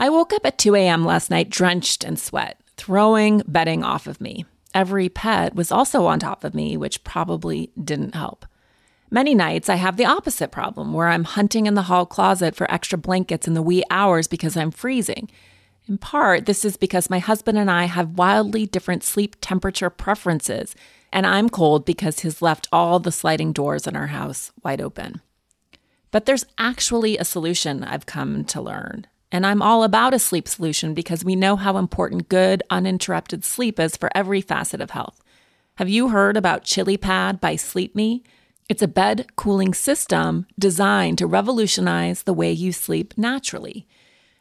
I woke up at 2 a.m. last night drenched in sweat, throwing bedding off of me. Every pet was also on top of me, which probably didn't help. Many nights I have the opposite problem where I'm hunting in the hall closet for extra blankets in the wee hours because I'm freezing. In part, this is because my husband and I have wildly different sleep temperature preferences, and I'm cold because he's left all the sliding doors in our house wide open. But there's actually a solution I've come to learn. And I'm all about a sleep solution because we know how important good, uninterrupted sleep is for every facet of health. Have you heard about ChiliPad by SleepMe? It's a bed cooling system designed to revolutionize the way you sleep naturally.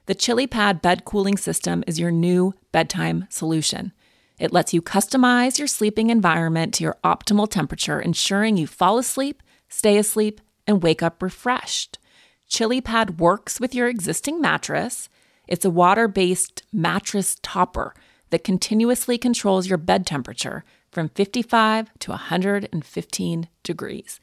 The ChiliPad bed cooling system is your new bedtime solution. It lets you customize your sleeping environment to your optimal temperature, ensuring you fall asleep, stay asleep, and wake up refreshed. ChiliPad works with your existing mattress. It's a water based mattress topper that continuously controls your bed temperature from 55 to 115 degrees.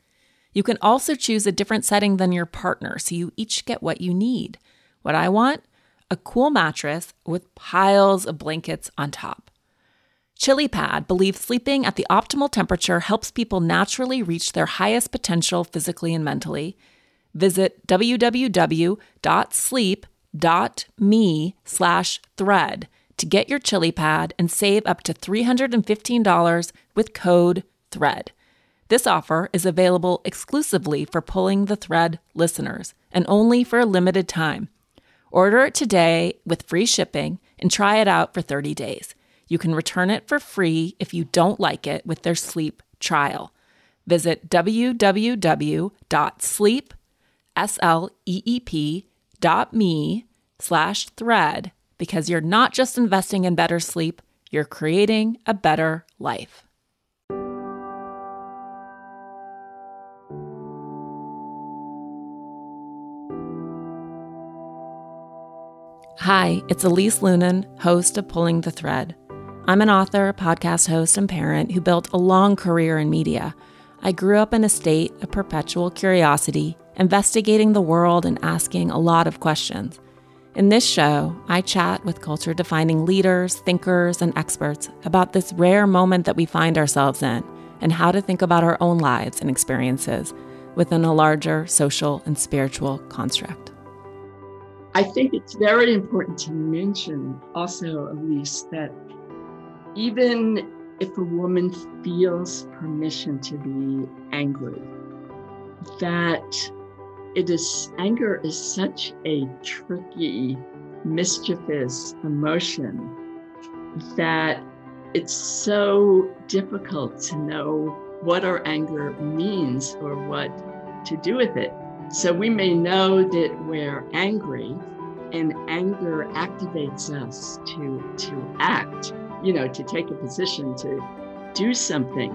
You can also choose a different setting than your partner so you each get what you need. What I want? A cool mattress with piles of blankets on top. ChiliPad believes sleeping at the optimal temperature helps people naturally reach their highest potential physically and mentally. Visit www.sleep.me slash thread to get your ChiliPad and save up to $315 with code THREAD. This offer is available exclusively for Pulling the Thread listeners and only for a limited time. Order it today with free shipping and try it out for 30 days. You can return it for free if you don't like it with their sleep trial. Visit www.sleep.me slash thread because you're not just investing in better sleep, you're creating a better life. Hi, it's Elise Loehnen, host of Pulling the Thread. I'm an author, podcast host, and parent who built a long career in media. I grew up in a state of perpetual curiosity, investigating the world and asking a lot of questions. In this show, I chat with culture defining leaders, thinkers, and experts about this rare moment that we find ourselves in and how to think about our own lives and experiences within a larger social and spiritual construct. I think it's very important to mention also, Elise, that even if a woman feels permission to be angry, that it is anger is such a tricky, mischievous emotion that it's so difficult to know what our anger means or what to do with it. So we may know that we're angry and anger activates us to to act, you know, to take a position to do something.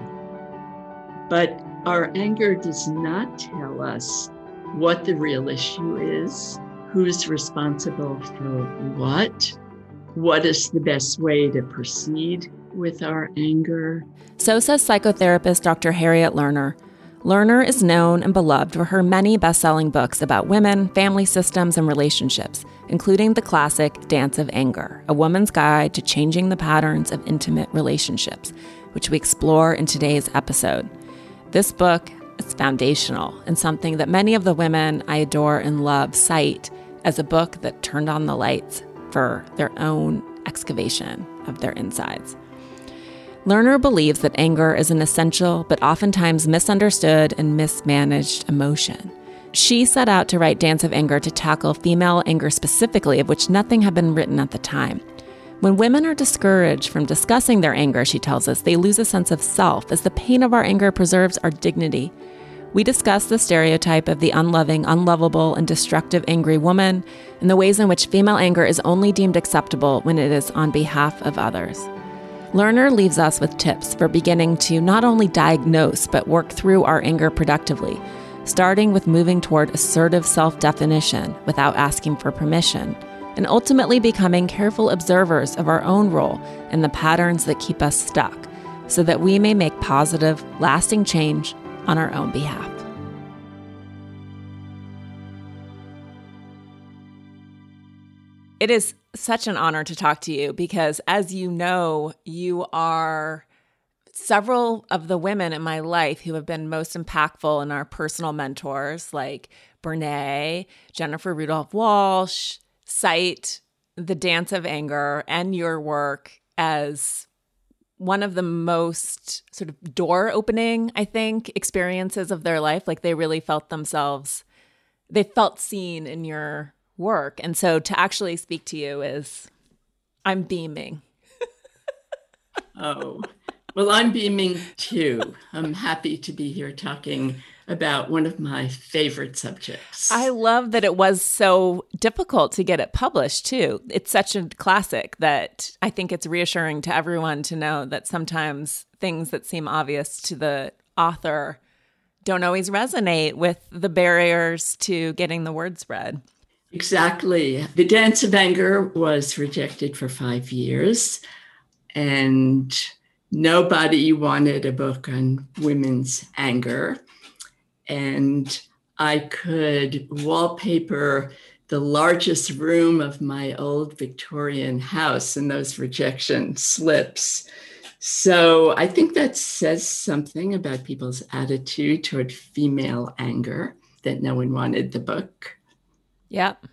But our anger does not tell us what the real issue is, who's responsible for what, what is the best way to proceed with our anger. So says psychotherapist Dr. Harriet Lerner. Lerner is known and beloved for her many best selling books about women, family systems, and relationships, including the classic Dance of Anger, a woman's guide to changing the patterns of intimate relationships, which we explore in today's episode. This book it's foundational and something that many of the women I adore and love cite as a book that turned on the lights for their own excavation of their insides. Lerner believes that anger is an essential but oftentimes misunderstood and mismanaged emotion. She set out to write Dance of Anger to tackle female anger specifically, of which nothing had been written at the time. When women are discouraged from discussing their anger, she tells us, they lose a sense of self as the pain of our anger preserves our dignity. We discuss the stereotype of the unloving, unlovable, and destructive angry woman and the ways in which female anger is only deemed acceptable when it is on behalf of others. Lerner leaves us with tips for beginning to not only diagnose but work through our anger productively, starting with moving toward assertive self definition without asking for permission and ultimately becoming careful observers of our own role and the patterns that keep us stuck so that we may make positive, lasting change on our own behalf. It is such an honor to talk to you because, as you know, you are several of the women in my life who have been most impactful and are personal mentors, like Brene, Jennifer Rudolph Walsh, cite the dance of anger and your work as one of the most sort of door opening, I think, experiences of their life. Like they really felt themselves, they felt seen in your work. And so to actually speak to you is, I'm beaming. oh, well, I'm beaming too. I'm happy to be here talking about one of my favorite subjects. I love that it was so difficult to get it published, too. It's such a classic that I think it's reassuring to everyone to know that sometimes things that seem obvious to the author don't always resonate with the barriers to getting the words read. Exactly. The Dance of Anger was rejected for five years, and nobody wanted a book on women's anger and I could wallpaper the largest room of my old Victorian house in those rejection slips. So I think that says something about people's attitude toward female anger that no one wanted the book. Yep,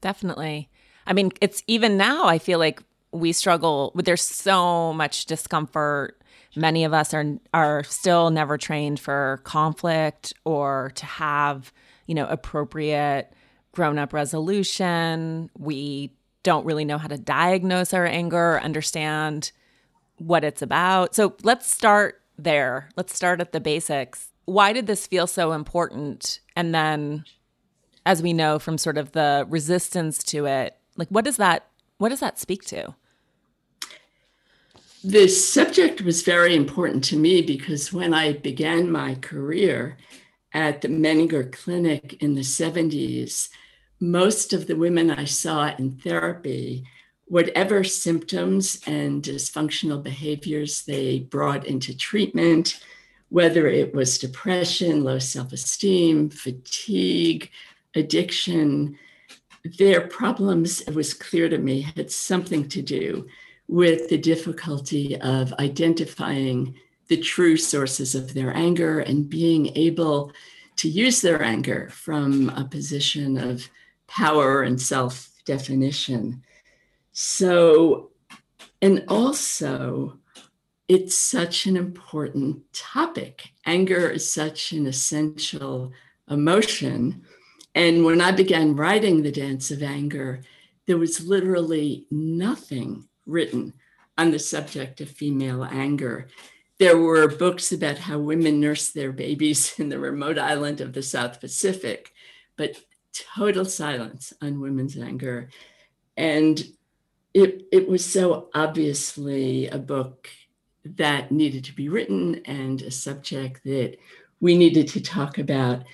definitely. I mean, it's even now, I feel like we struggle with there's so much discomfort many of us are are still never trained for conflict or to have you know appropriate grown up resolution. We don't really know how to diagnose our anger or understand what it's about. So let's start there. Let's start at the basics. Why did this feel so important? And then as we know from sort of the resistance to it like what does that what does that speak to this subject was very important to me because when I began my career at the Menninger Clinic in the 70s, most of the women I saw in therapy, whatever symptoms and dysfunctional behaviors they brought into treatment, whether it was depression, low self esteem, fatigue, addiction, their problems, it was clear to me, had something to do with the difficulty of identifying the true sources of their anger and being able to use their anger from a position of power and self definition. So, and also, it's such an important topic. Anger is such an essential emotion. And when I began writing The Dance of Anger, there was literally nothing written on the subject of female anger. There were books about how women nurse their babies in the remote island of the South Pacific, but total silence on women's anger. And it, it was so obviously a book that needed to be written and a subject that we needed to talk about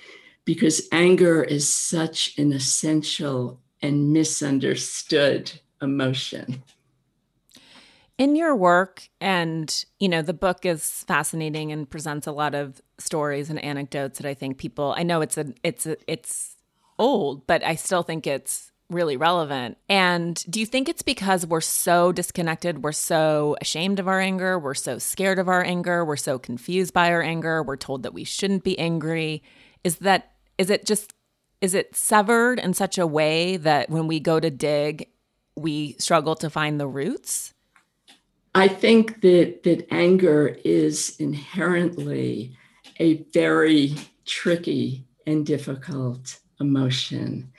because anger is such an essential and misunderstood emotion in your work and you know the book is fascinating and presents a lot of stories and anecdotes that i think people i know it's a it's a, it's old but i still think it's really relevant. And do you think it's because we're so disconnected we're so ashamed of our anger we're so scared of our anger we're so confused by our anger we're told that we shouldn't be angry? Is that is it just is it severed in such a way that when we go to dig we struggle to find the roots I think that that anger is inherently a very tricky and difficult emotion.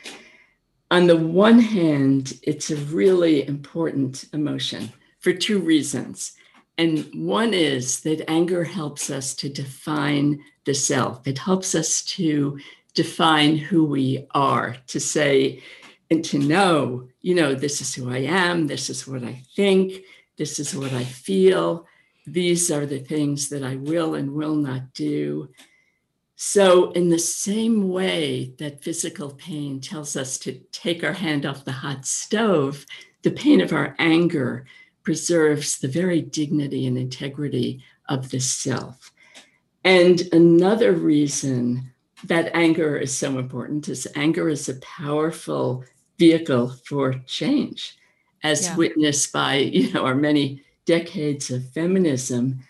On the one hand, it's a really important emotion for two reasons. And one is that anger helps us to define the self. It helps us to define who we are, to say and to know, you know, this is who I am, this is what I think, this is what I feel. These are the things that I will and will not do. So, in the same way that physical pain tells us to take our hand off the hot stove, the pain of our anger preserves the very dignity and integrity of the self. And another reason that anger is so important is anger is a powerful vehicle for change, as yeah. witnessed by you know our many decades of feminism.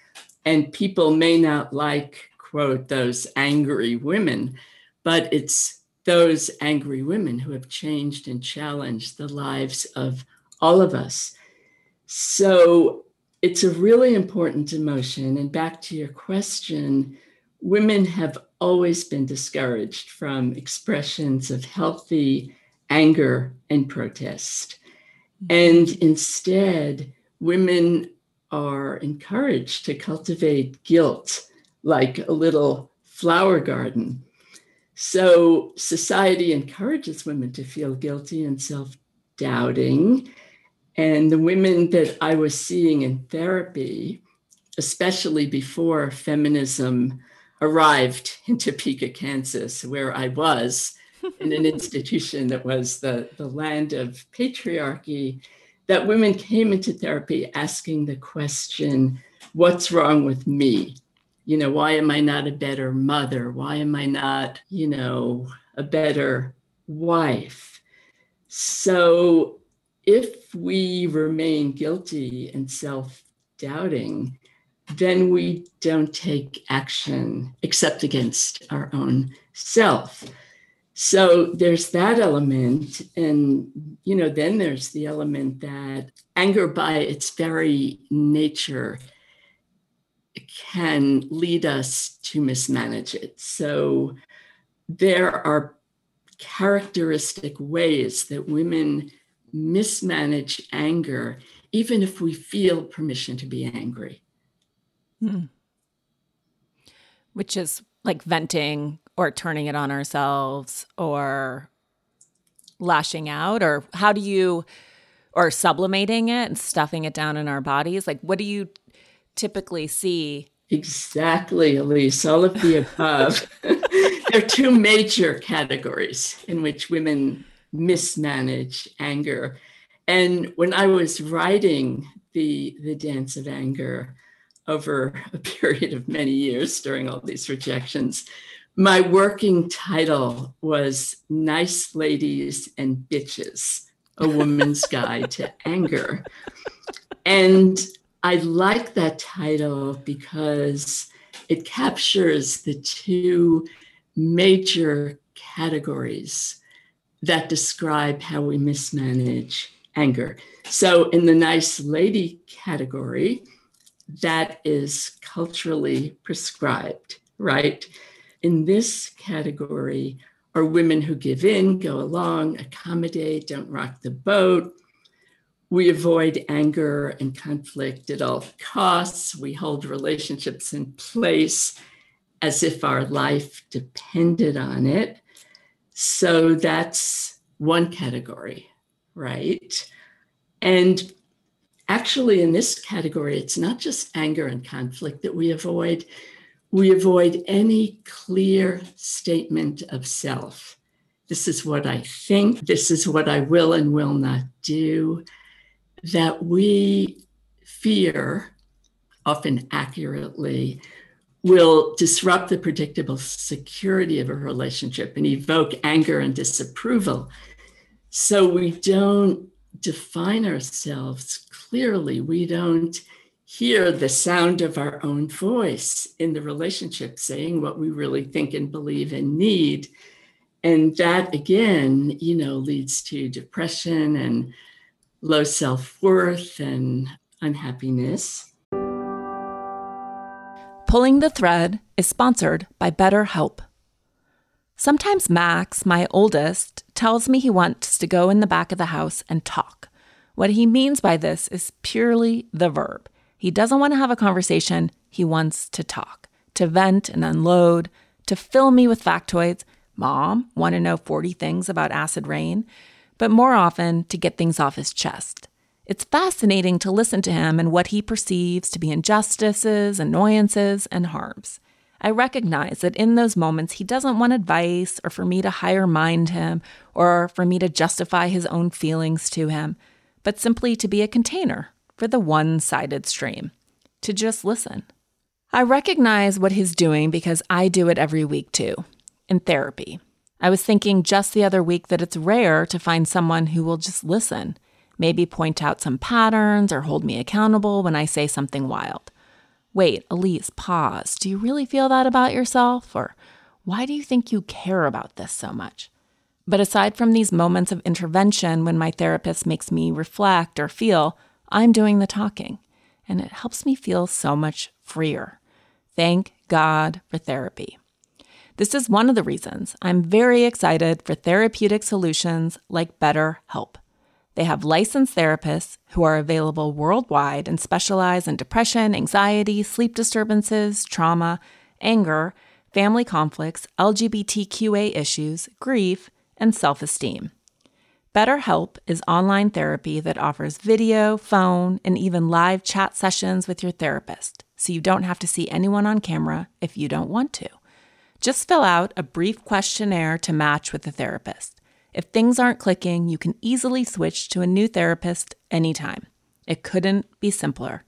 And people may not like quote those angry women, but it's those angry women who have changed and challenged the lives of all of us. So it's a really important emotion. And back to your question, women have always been discouraged from expressions of healthy anger and protest. And instead, women are encouraged to cultivate guilt like a little flower garden. So society encourages women to feel guilty and self doubting. And the women that I was seeing in therapy, especially before feminism arrived in Topeka, Kansas, where I was in an institution that was the, the land of patriarchy, that women came into therapy asking the question, What's wrong with me? You know, why am I not a better mother? Why am I not, you know, a better wife? So if we remain guilty and self doubting, then we don't take action except against our own self. So there's that element. And, you know, then there's the element that anger by its very nature can lead us to mismanage it. So there are characteristic ways that women mismanage anger, even if we feel permission to be angry. Hmm. Which is like venting or turning it on ourselves or lashing out, or how do you, or sublimating it and stuffing it down in our bodies? Like, what do you typically see? Exactly, Elise, all of the above. there are two major categories in which women mismanage anger. And when I was writing the, the Dance of Anger over a period of many years during all these rejections, my working title was Nice Ladies and Bitches, a woman's guide to anger. And I like that title because it captures the two major categories that describe how we mismanage anger. So, in the nice lady category, that is culturally prescribed, right? In this category are women who give in, go along, accommodate, don't rock the boat. We avoid anger and conflict at all costs. We hold relationships in place as if our life depended on it. So that's one category, right? And actually, in this category, it's not just anger and conflict that we avoid, we avoid any clear statement of self. This is what I think, this is what I will and will not do. That we fear, often accurately, will disrupt the predictable security of a relationship and evoke anger and disapproval. So we don't define ourselves clearly. We don't hear the sound of our own voice in the relationship saying what we really think and believe and need. And that again, you know, leads to depression and low self worth and unhappiness. Pulling the Thread is sponsored by BetterHelp. Sometimes Max, my oldest, tells me he wants to go in the back of the house and talk. What he means by this is purely the verb. He doesn't want to have a conversation, he wants to talk, to vent and unload, to fill me with factoids. Mom, want to know 40 things about acid rain? But more often, to get things off his chest. It's fascinating to listen to him and what he perceives to be injustices, annoyances, and harms. I recognize that in those moments, he doesn't want advice or for me to higher mind him or for me to justify his own feelings to him, but simply to be a container for the one sided stream, to just listen. I recognize what he's doing because I do it every week too, in therapy. I was thinking just the other week that it's rare to find someone who will just listen, maybe point out some patterns or hold me accountable when I say something wild. Wait, Elise, pause. Do you really feel that about yourself? Or why do you think you care about this so much? But aside from these moments of intervention when my therapist makes me reflect or feel, I'm doing the talking, and it helps me feel so much freer. Thank God for therapy. This is one of the reasons I'm very excited for therapeutic solutions like BetterHelp. They have licensed therapists who are available worldwide and specialize in depression, anxiety, sleep disturbances, trauma, anger, family conflicts, LGBTQA issues, grief, and self esteem. BetterHelp is online therapy that offers video, phone, and even live chat sessions with your therapist, so you don't have to see anyone on camera if you don't want to. Just fill out a brief questionnaire to match with the therapist. If things aren't clicking, you can easily switch to a new therapist anytime. It couldn't be simpler.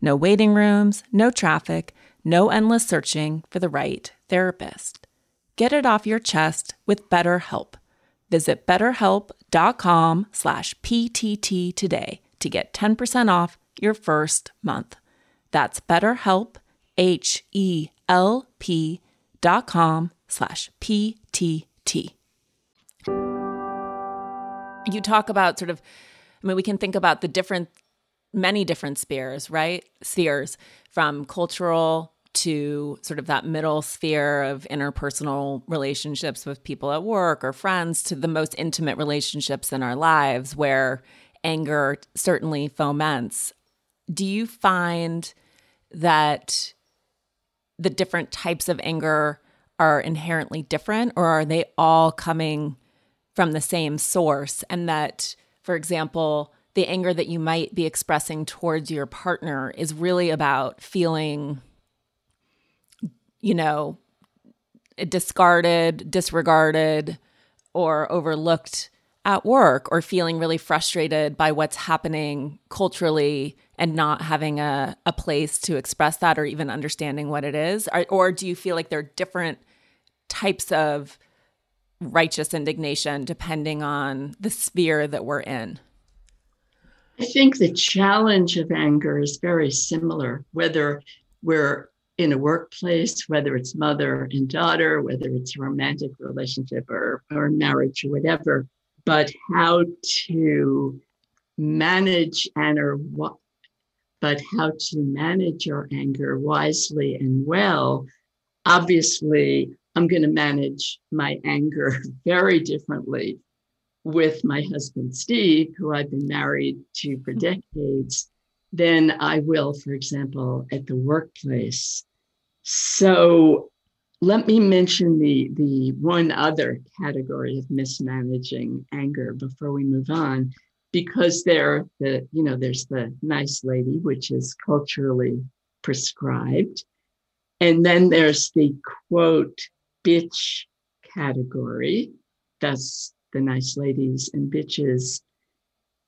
No waiting rooms, no traffic, no endless searching for the right therapist. Get it off your chest with BetterHelp. Visit betterhelp.com slash PTT today to get 10% off your first month. That's BetterHelp, H E L P dot com slash PTT. You talk about sort of, I mean, we can think about the different, many different spheres, right? Spheres from cultural to sort of that middle sphere of interpersonal relationships with people at work or friends to the most intimate relationships in our lives where anger certainly foments. Do you find that the different types of anger are inherently different or are they all coming from the same source and that for example the anger that you might be expressing towards your partner is really about feeling you know discarded disregarded or overlooked at work or feeling really frustrated by what's happening culturally and not having a, a place to express that or even understanding what it is? Or, or do you feel like there are different types of righteous indignation depending on the sphere that we're in? I think the challenge of anger is very similar, whether we're in a workplace, whether it's mother and daughter, whether it's a romantic relationship or, or marriage or whatever, but how to manage and anger, but how to manage your anger wisely and well. Obviously, I'm going to manage my anger very differently with my husband, Steve, who I've been married to for hmm. decades, than I will, for example, at the workplace. So let me mention the, the one other category of mismanaging anger before we move on because there the you know there's the nice lady which is culturally prescribed and then there's the quote bitch category that's the nice ladies and bitches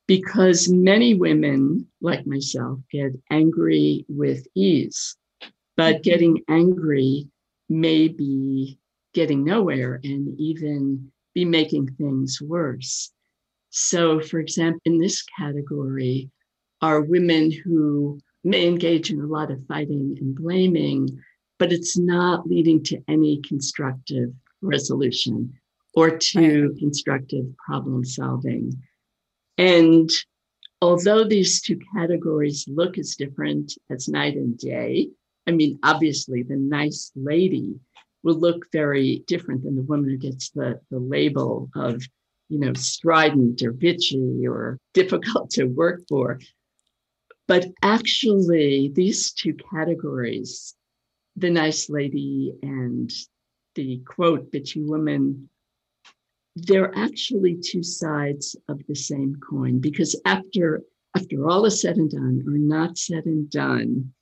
because many women like myself get angry with ease but mm-hmm. getting angry may be getting nowhere and even be making things worse so, for example, in this category are women who may engage in a lot of fighting and blaming, but it's not leading to any constructive resolution or to right. constructive problem solving. And although these two categories look as different as night and day, I mean, obviously, the nice lady will look very different than the woman who gets the, the label of you know, strident or bitchy or difficult to work for. But actually, these two categories, the nice lady and the quote, bitchy woman, they're actually two sides of the same coin because after after all is said and done or not said and done,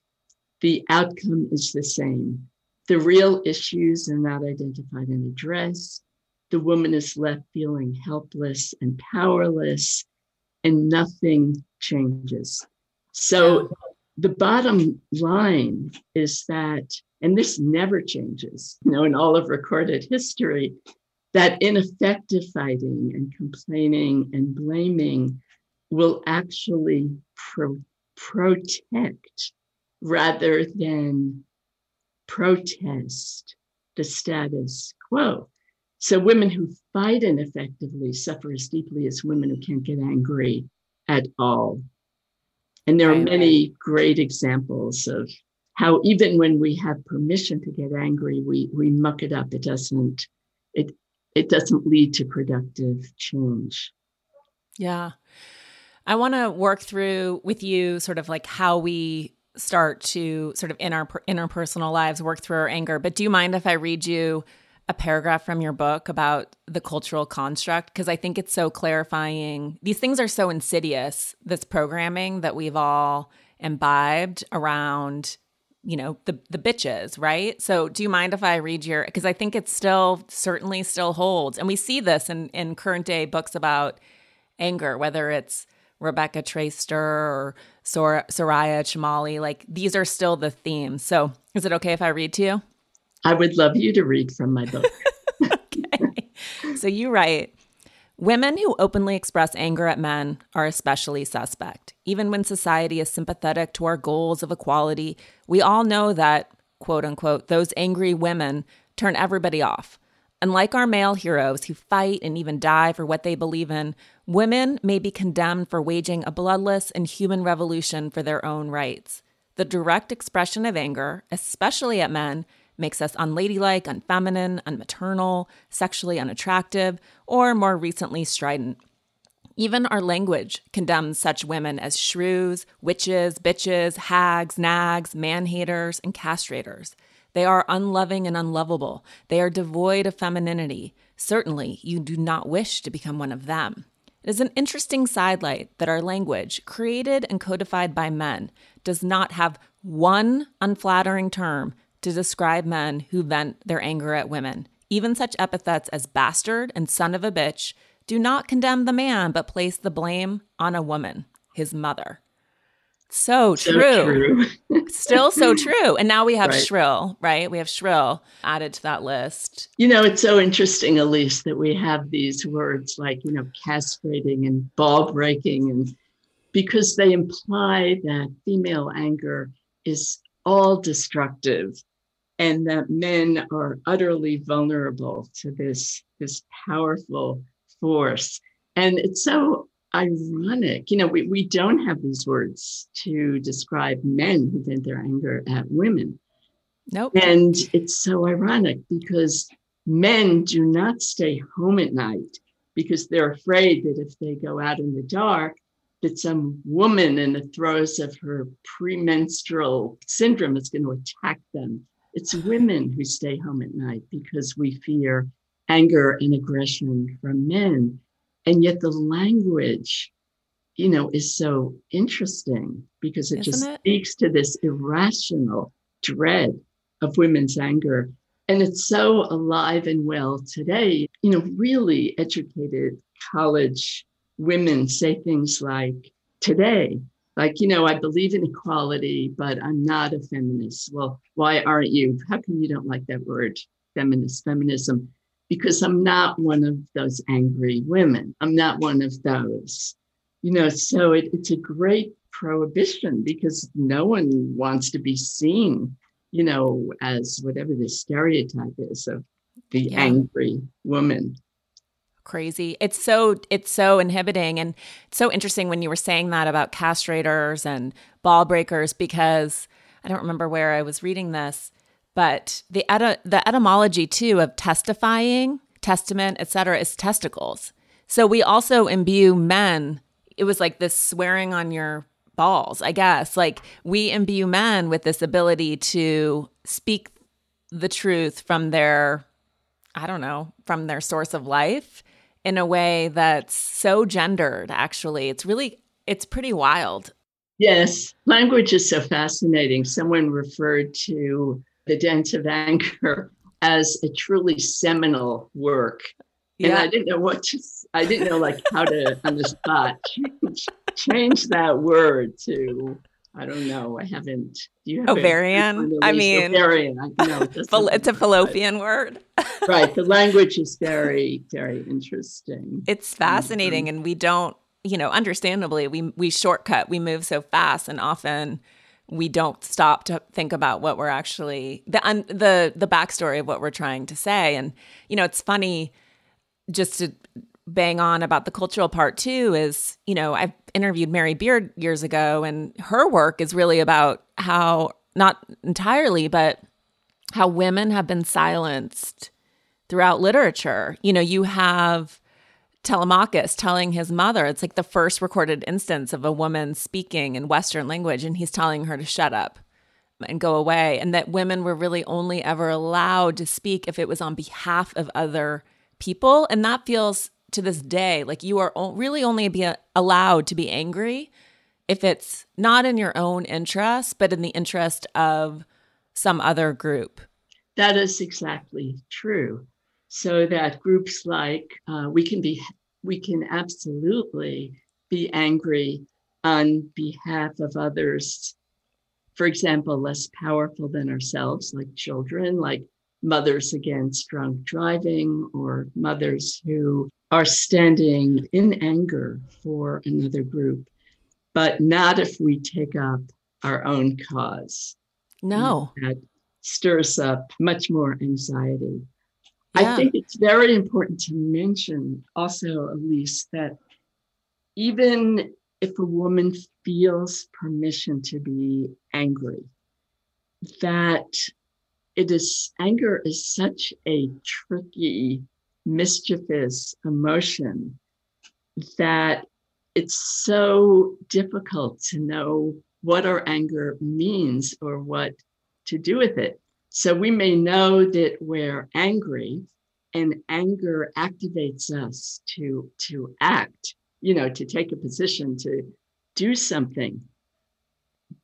the outcome is the same. The real issues are not identified and addressed the woman is left feeling helpless and powerless, and nothing changes. So, the bottom line is that, and this never changes, you know, in all of recorded history, that ineffective fighting and complaining and blaming will actually pro- protect rather than protest the status quo. So, women who fight ineffectively suffer as deeply as women who can't get angry at all. And there are many great examples of how even when we have permission to get angry, we we muck it up. It doesn't it it doesn't lead to productive change. Yeah. I want to work through with you sort of like how we start to sort of in our interpersonal lives work through our anger. But do you mind if I read you a paragraph from your book about the cultural construct? Because I think it's so clarifying. These things are so insidious, this programming that we've all imbibed around you know the the bitches right? So do you mind if i read your because i think it still certainly still holds. And we see this in in current day books about anger whether it's rebecca traister or Sor- soraya chemaly like these are still the themes. So is it okay if i read to you? I would love you to read from my book. Okay. So you write Women who openly express anger at men are especially suspect. Even when society is sympathetic to our goals of equality, we all know that, quote unquote, those angry women turn everybody off. Unlike our male heroes who fight and even die for what they believe in, women may be condemned for waging a bloodless and human revolution for their own rights. The direct expression of anger, especially at men, makes us unladylike, unfeminine, unmaternal, sexually unattractive, or more recently, strident. Even our language condemns such women as shrews, witches, bitches, hags, nags, man haters, and castrators. They are unloving and unlovable. They are devoid of femininity. Certainly, you do not wish to become one of them. It is an interesting sidelight that our language, created and codified by men, does not have one unflattering term to describe men who vent their anger at women. Even such epithets as bastard and son of a bitch do not condemn the man, but place the blame on a woman, his mother. So, so true. true. Still so true. And now we have right. shrill, right? We have shrill added to that list. You know, it's so interesting, Elise, that we have these words like, you know, castrating and ball breaking, and because they imply that female anger is all destructive and that men are utterly vulnerable to this, this powerful force. And it's so ironic. You know, we, we don't have these words to describe men who vent their anger at women. Nope. And it's so ironic because men do not stay home at night because they're afraid that if they go out in the dark, that some woman in the throes of her premenstrual syndrome is going to attack them it's women who stay home at night because we fear anger and aggression from men. And yet the language, you know, is so interesting because it Isn't just it? speaks to this irrational dread of women's anger. And it's so alive and well today. You know, really educated college women say things like, today, like, you know, I believe in equality, but I'm not a feminist. Well, why aren't you? How come you don't like that word, feminist, feminism? Because I'm not one of those angry women. I'm not one of those. You know, so it, it's a great prohibition because no one wants to be seen, you know, as whatever the stereotype is of the yeah. angry woman crazy. It's so it's so inhibiting and so interesting when you were saying that about castrators and ball breakers because I don't remember where I was reading this, but the et- the etymology too of testifying, testament, etc. is testicles. So we also imbue men. It was like this swearing on your balls, I guess. Like we imbue men with this ability to speak the truth from their I don't know, from their source of life in a way that's so gendered actually. It's really it's pretty wild. Yes language is so fascinating. Someone referred to the dance of anger as a truly seminal work. Yeah. and i didn't know what to i didn't know like how to on the spot change, change that word to I don't know. I haven't. Do you have ovarian? I mean, ovarian. I know it's a fallopian word. right. The language is very, very interesting. It's fascinating, mm-hmm. and we don't, you know, understandably, we we shortcut. We move so fast, and often we don't stop to think about what we're actually the un, the the backstory of what we're trying to say. And you know, it's funny just to bang on about the cultural part too is, you know, I've interviewed Mary Beard years ago and her work is really about how not entirely, but how women have been silenced throughout literature. You know, you have Telemachus telling his mother, it's like the first recorded instance of a woman speaking in Western language, and he's telling her to shut up and go away, and that women were really only ever allowed to speak if it was on behalf of other people. And that feels to this day like you are really only be allowed to be angry if it's not in your own interest, but in the interest of some other group. That is exactly true. So that groups like uh, we can be, we can absolutely be angry on behalf of others. For example, less powerful than ourselves, like children, like mothers against drunk driving, or mothers who are standing in anger for another group, but not if we take up our own cause. No. That stirs up much more anxiety. Yeah. I think it's very important to mention also, Elise, that even if a woman feels permission to be angry, that it is anger is such a tricky mischievous emotion that it's so difficult to know what our anger means or what to do with it. So we may know that we're angry and anger activates us to to act, you know, to take a position to do something.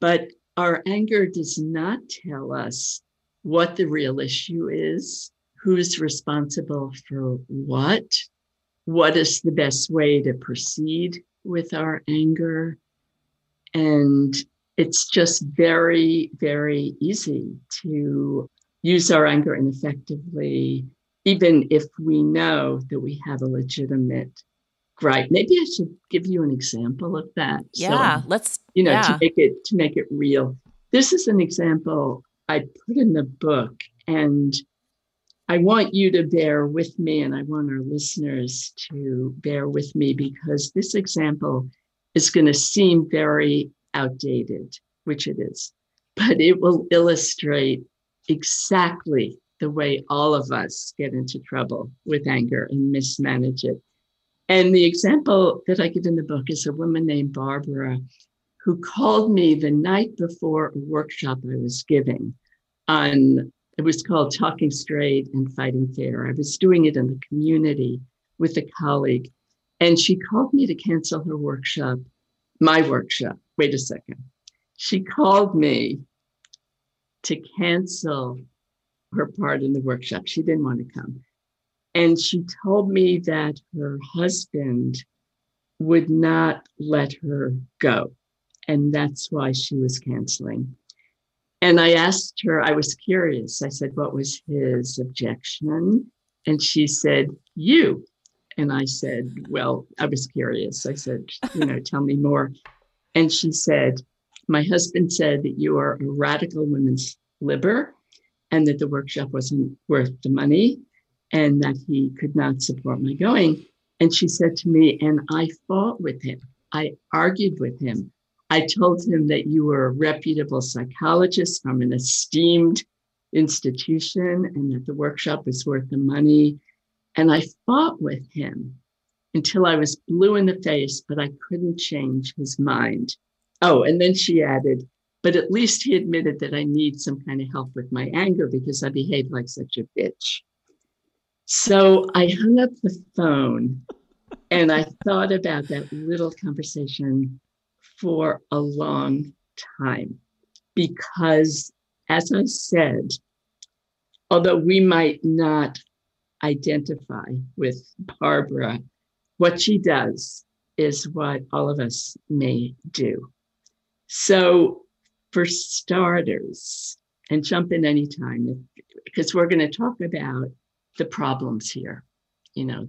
But our anger does not tell us what the real issue is who's responsible for what, what is the best way to proceed with our anger. And it's just very, very easy to use our anger ineffectively, even if we know that we have a legitimate gripe. Maybe I should give you an example of that. Yeah, so, let's you know yeah. to make it to make it real. This is an example I put in the book, and I want you to bear with me, and I want our listeners to bear with me because this example is going to seem very outdated, which it is, but it will illustrate exactly the way all of us get into trouble with anger and mismanage it. And the example that I give in the book is a woman named Barbara who called me the night before a workshop I was giving on it was called Talking Straight and Fighting Fair. I was doing it in the community with a colleague, and she called me to cancel her workshop, my workshop. Wait a second. She called me to cancel her part in the workshop. She didn't want to come. And she told me that her husband would not let her go. And that's why she was canceling. And I asked her, I was curious. I said, What was his objection? And she said, You. And I said, Well, I was curious. I said, You know, tell me more. And she said, My husband said that you are a radical women's liber and that the workshop wasn't worth the money and that he could not support my going. And she said to me, And I fought with him. I argued with him. I told him that you were a reputable psychologist from an esteemed institution and that the workshop was worth the money. And I fought with him until I was blue in the face, but I couldn't change his mind. Oh, and then she added, but at least he admitted that I need some kind of help with my anger because I behaved like such a bitch. So I hung up the phone and I thought about that little conversation for a long time because, as I said, although we might not identify with Barbara, what she does is what all of us may do. So for starters, and jump in anytime because we're going to talk about the problems here, you know,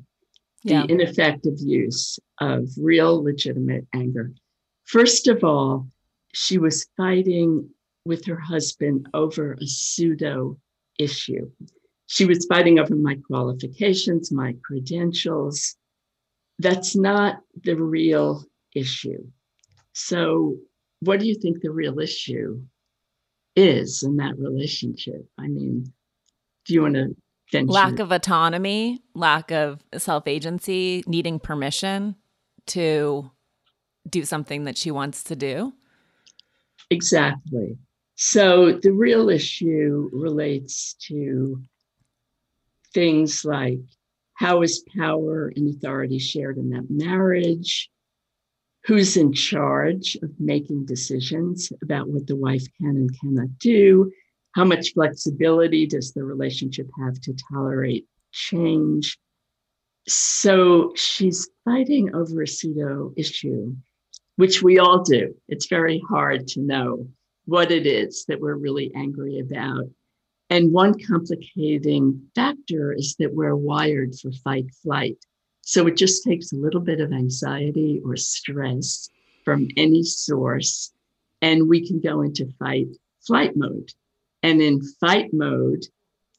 the yeah. ineffective use of real legitimate anger. First of all, she was fighting with her husband over a pseudo issue. She was fighting over my qualifications, my credentials. That's not the real issue. So, what do you think the real issue is in that relationship? I mean, do you want to lack of autonomy, lack of self agency, needing permission to do something that she wants to do? Exactly. So the real issue relates to things like how is power and authority shared in that marriage? Who's in charge of making decisions about what the wife can and cannot do? How much flexibility does the relationship have to tolerate change? So she's fighting over a pseudo issue, which we all do. It's very hard to know what it is that we're really angry about. And one complicating factor is that we're wired for fight flight. So it just takes a little bit of anxiety or stress from any source, and we can go into fight flight mode. And in fight mode,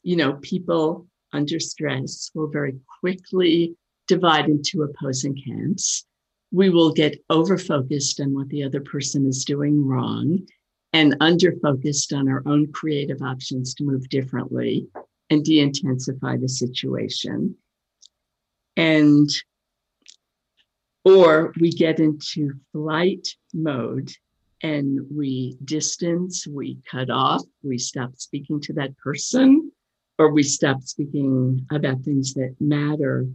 you know, people under stress will very quickly divide into opposing camps. We will get over focused on what the other person is doing wrong and under focused on our own creative options to move differently and de intensify the situation. And or we get into flight mode and we distance, we cut off, we stop speaking to that person, or we stop speaking about things that matter.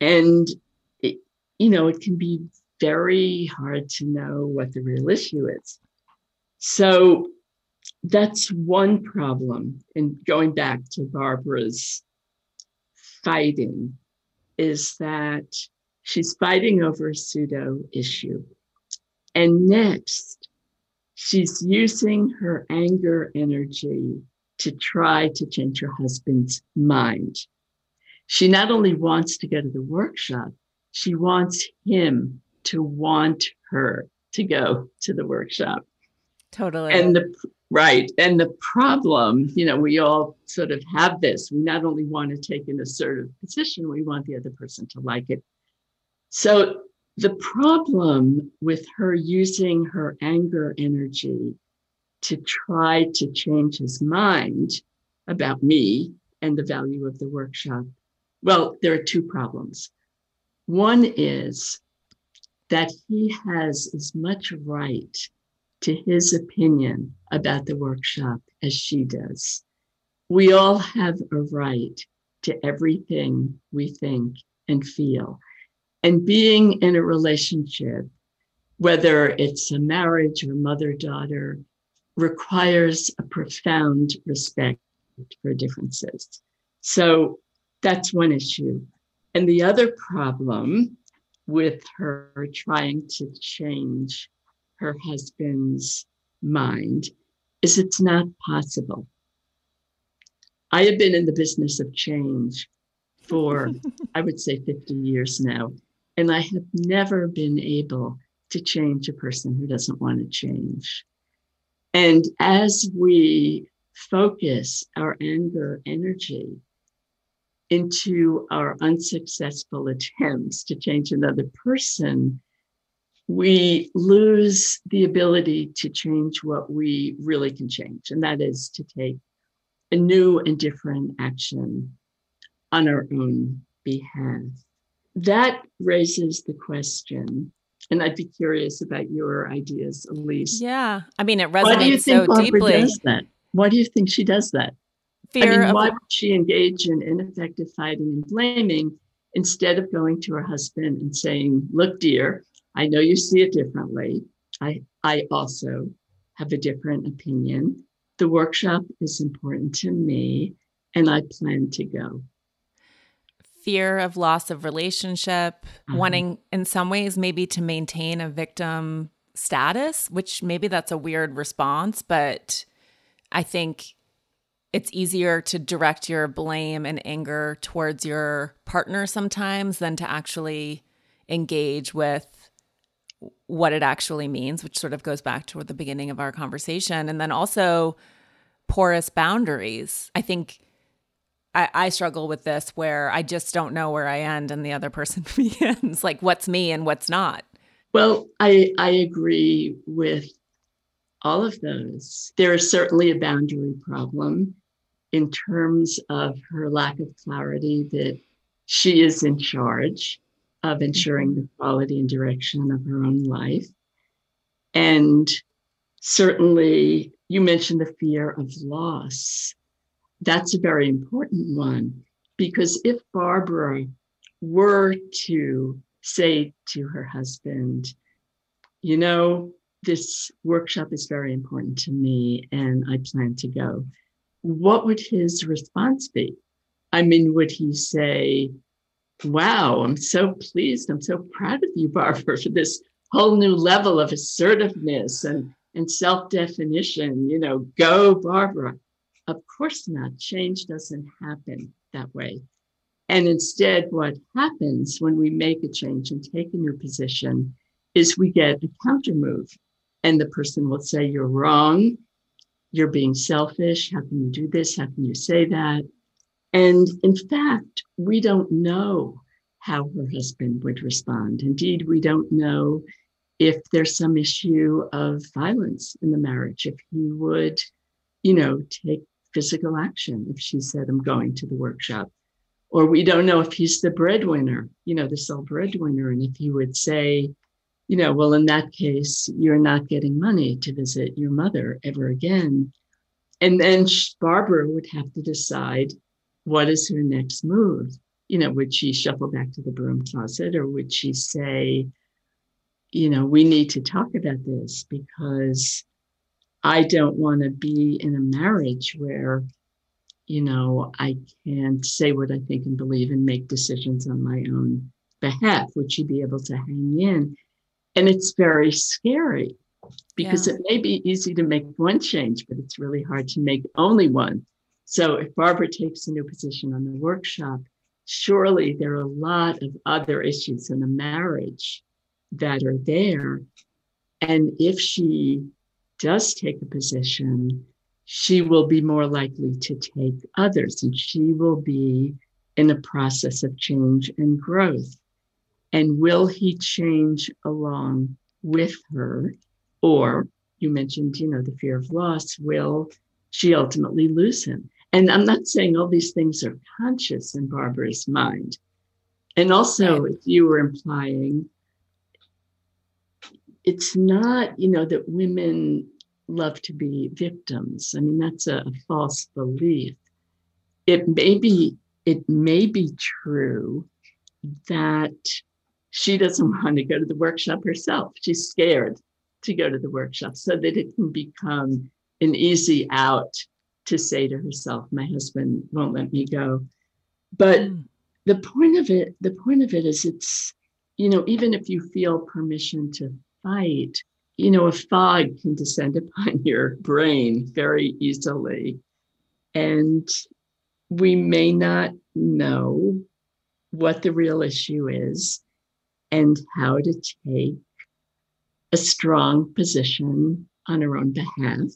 And, you know, it can be very hard to know what the real issue is. So that's one problem. And going back to Barbara's fighting, is that she's fighting over a pseudo issue. And next, she's using her anger energy to try to change her husband's mind. She not only wants to go to the workshop, she wants him to want her to go to the workshop. Totally. And the right. And the problem, you know, we all sort of have this. We not only want to take an assertive position, we want the other person to like it. So the problem with her using her anger energy to try to change his mind about me and the value of the workshop, well, there are two problems. One is that he has as much right to his opinion about the workshop as she does. We all have a right to everything we think and feel. And being in a relationship, whether it's a marriage or mother daughter, requires a profound respect for differences. So that's one issue. And the other problem with her trying to change her husband's mind is it's not possible. I have been in the business of change for, I would say, 50 years now. And I have never been able to change a person who doesn't want to change. And as we focus our anger energy into our unsuccessful attempts to change another person, we lose the ability to change what we really can change, and that is to take a new and different action on our own behalf that raises the question and I'd be curious about your ideas, Elise. Yeah, I mean, it resonates why do you think so Barbara deeply. Does that? Why do you think she does that? Fear I mean, of- why would she engage in ineffective fighting and blaming instead of going to her husband and saying, "Look, dear, I know you see it differently. I I also have a different opinion. The workshop is important to me, and I plan to go." fear of loss of relationship, mm-hmm. wanting in some ways maybe to maintain a victim status, which maybe that's a weird response, but I think it's easier to direct your blame and anger towards your partner sometimes than to actually engage with what it actually means, which sort of goes back to the beginning of our conversation. And then also porous boundaries. I think I, I, struggle with this where I just don't know where I end and the other person begins, like what's me and what's not. Well, I I agree with all of those. There is certainly a boundary problem in terms of her lack of clarity that she is in charge of ensuring mm-hmm. the quality and direction of her own life. And certainly, you mentioned the fear of loss. That's a very important one because if Barbara were to say to her husband, you know, this workshop is very important to me and I plan to go, what would his response be? I mean, would he say, Wow, I'm so pleased. I'm so proud of you, Barbara, for this whole new level of assertiveness and, and self definition. You know, go, Barbara. Of course not. Change doesn't happen that way. And instead, what happens when we make a change and take a new position is we get a counter move. And the person will say, You're wrong. You're being selfish. How can you do this? How can you say that? And in fact, we don't know how her husband would respond. Indeed, we don't know if there's some issue of violence in the marriage, if he would, you know, take physical action if she said, I'm going to the workshop or we don't know if he's the breadwinner, you know, the sole breadwinner, and if he would say, you know, well, in that case, you're not getting money to visit your mother ever again. And then Barbara would have to decide what is her next move. You know, would she shuffle back to the broom closet or would she say, you know, we need to talk about this because I don't want to be in a marriage where you know, I can't say what I think and believe and make decisions on my own behalf. Would she be able to hang in? And it's very scary because yeah. it may be easy to make one change, but it's really hard to make only one. So if Barbara takes a new position on the workshop, surely there are a lot of other issues in the marriage that are there. And if she does take a position, she will be more likely to take others and she will be in a process of change and growth. And will he change along with her? Or you mentioned, you know, the fear of loss, will she ultimately lose him? And I'm not saying all these things are conscious in Barbara's mind. And also, if you were implying, it's not, you know, that women love to be victims. I mean, that's a, a false belief. It may be it may be true that she doesn't want to go to the workshop herself. She's scared to go to the workshop so that it can become an easy out to say to herself, my husband won't let me go. But mm. the point of it, the point of it is it's, you know, even if you feel permission to fight, you know, a fog can descend upon your brain very easily. And we may not know what the real issue is and how to take a strong position on our own behalf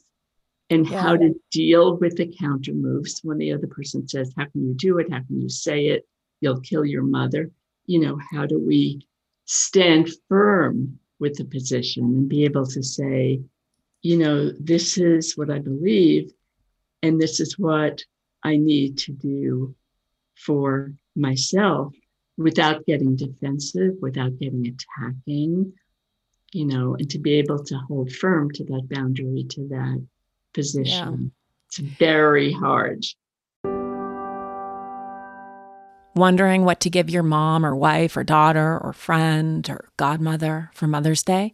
and yeah. how to deal with the counter moves when the other person says, How can you do it? How can you say it? You'll kill your mother. You know, how do we stand firm with the position and be able to say, you know, this is what I believe, and this is what I need to do for myself without getting defensive, without getting attacking, you know, and to be able to hold firm to that boundary, to that position. Yeah. It's very hard. Wondering what to give your mom or wife or daughter or friend or godmother for Mother's Day?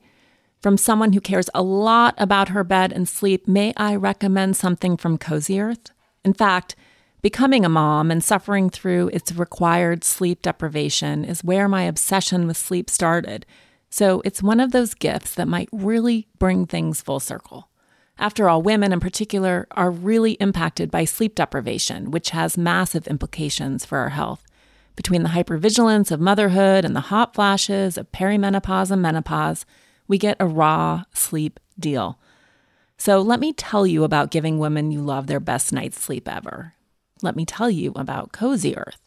From someone who cares a lot about her bed and sleep, may I recommend something from Cozy Earth? In fact, becoming a mom and suffering through its required sleep deprivation is where my obsession with sleep started. So it's one of those gifts that might really bring things full circle. After all, women in particular are really impacted by sleep deprivation, which has massive implications for our health. Between the hypervigilance of motherhood and the hot flashes of perimenopause and menopause, we get a raw sleep deal. So let me tell you about giving women you love their best night's sleep ever. Let me tell you about Cozy Earth.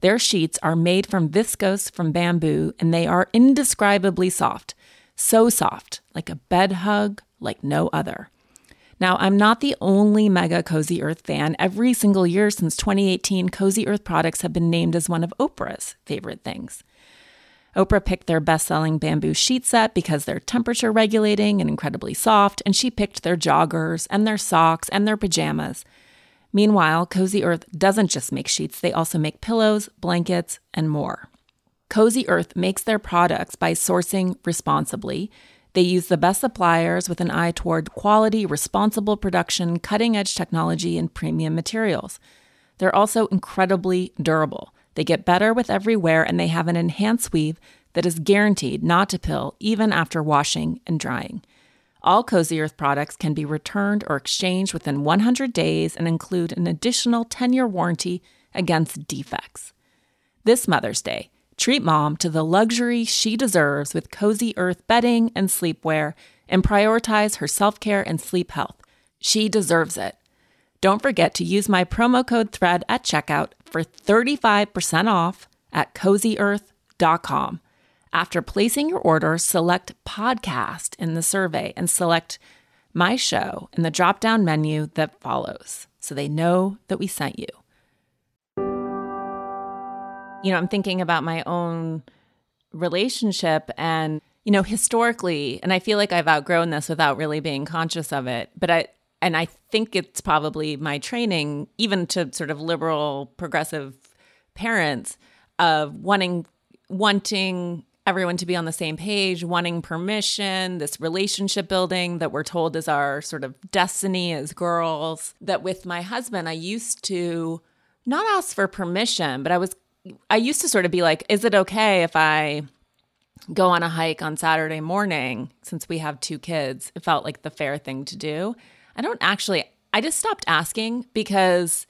Their sheets are made from viscose from bamboo and they are indescribably soft. So soft, like a bed hug, like no other. Now, I'm not the only mega Cozy Earth fan. Every single year since 2018, Cozy Earth products have been named as one of Oprah's favorite things. Oprah picked their best selling bamboo sheet set because they're temperature regulating and incredibly soft, and she picked their joggers and their socks and their pajamas. Meanwhile, Cozy Earth doesn't just make sheets, they also make pillows, blankets, and more. Cozy Earth makes their products by sourcing responsibly. They use the best suppliers with an eye toward quality, responsible production, cutting edge technology, and premium materials. They're also incredibly durable. They get better with every wear, and they have an enhanced weave that is guaranteed not to pill even after washing and drying. All Cozy Earth products can be returned or exchanged within 100 days and include an additional 10 year warranty against defects. This Mother's Day, treat mom to the luxury she deserves with Cozy Earth bedding and sleepwear and prioritize her self care and sleep health. She deserves it. Don't forget to use my promo code THREAD at checkout for 35% off at cozyearth.com. After placing your order, select podcast in the survey and select my show in the drop down menu that follows so they know that we sent you. You know, I'm thinking about my own relationship and, you know, historically, and I feel like I've outgrown this without really being conscious of it, but I, and I think it's probably my training, even to sort of liberal, progressive parents, of wanting wanting everyone to be on the same page, wanting permission, this relationship building that we're told is our sort of destiny as girls. That with my husband, I used to not ask for permission, but I was I used to sort of be like, is it okay if I go on a hike on Saturday morning since we have two kids? It felt like the fair thing to do. I don't actually, I just stopped asking because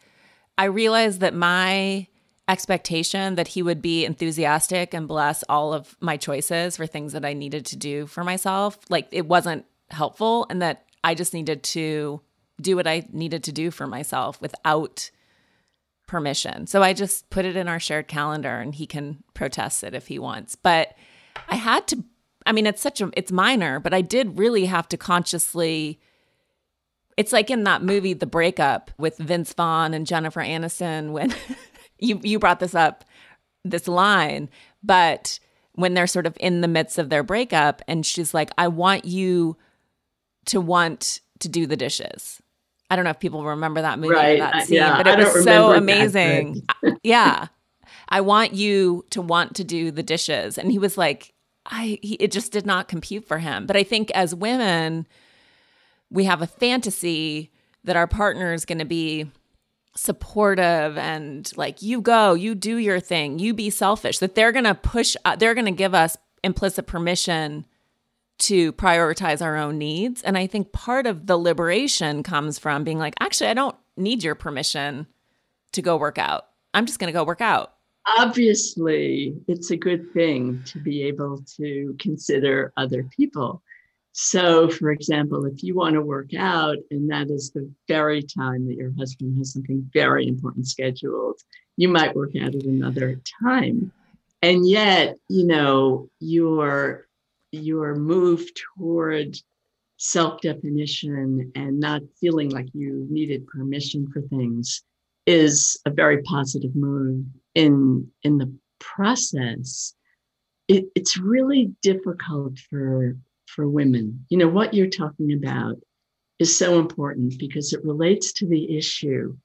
I realized that my expectation that he would be enthusiastic and bless all of my choices for things that I needed to do for myself, like it wasn't helpful and that I just needed to do what I needed to do for myself without permission. So I just put it in our shared calendar and he can protest it if he wants. But I had to I mean it's such a it's minor, but I did really have to consciously it's like in that movie The Breakup with Vince Vaughn and Jennifer Aniston when you you brought this up this line, but when they're sort of in the midst of their breakup and she's like I want you to want to do the dishes. I don't know if people remember that movie right. that scene, yeah, but it was so amazing. yeah. I want you to want to do the dishes. And he was like, I he, it just did not compute for him. But I think as women, we have a fantasy that our partner is going to be supportive and like you go you do your thing you be selfish that they're going to push uh, they're going to give us implicit permission to prioritize our own needs. And i think part of the liberation comes from being like actually i don't need your permission to go work out. I'm just going to go work out. Obviously it's a good thing to be able to consider other people so, for example, if you want to work out and that is the very time that your husband has something very important scheduled, you might work out at another time. And yet, you know, your your move toward self-definition and not feeling like you needed permission for things is a very positive move in in the process. It, it's really difficult for for women. You know, what you're talking about is so important because it relates to the issue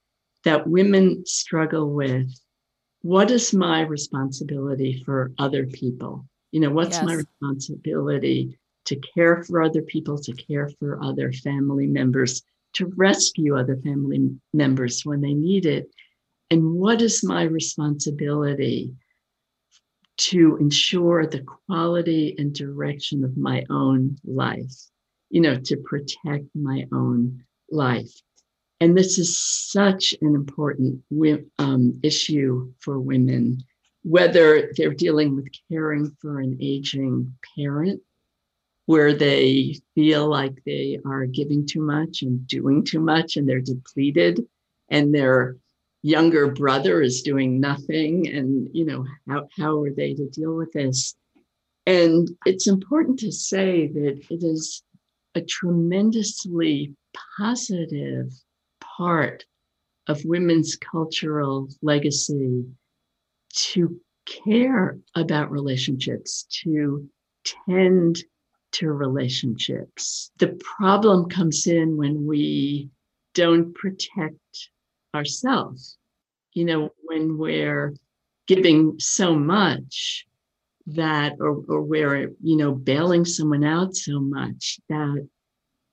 that women struggle with. What is my responsibility for other people? You know, what's yes. my responsibility to care for other people, to care for other family members, to rescue other family members when they need it? And what is my responsibility to ensure the quality and direction of my own life, you know, to protect my own life. And this is such an important um, issue for women, whether they're dealing with caring for an aging parent, where they feel like they are giving too much and doing too much and they're depleted and their younger brother is doing nothing and you know how, how are they to deal with this and it's important to say that it is a tremendously positive part of women's cultural legacy to care about relationships, to tend to relationships. The problem comes in when we don't protect ourselves. You know, when we're giving so much that, or, or we're, you know, bailing someone out so much that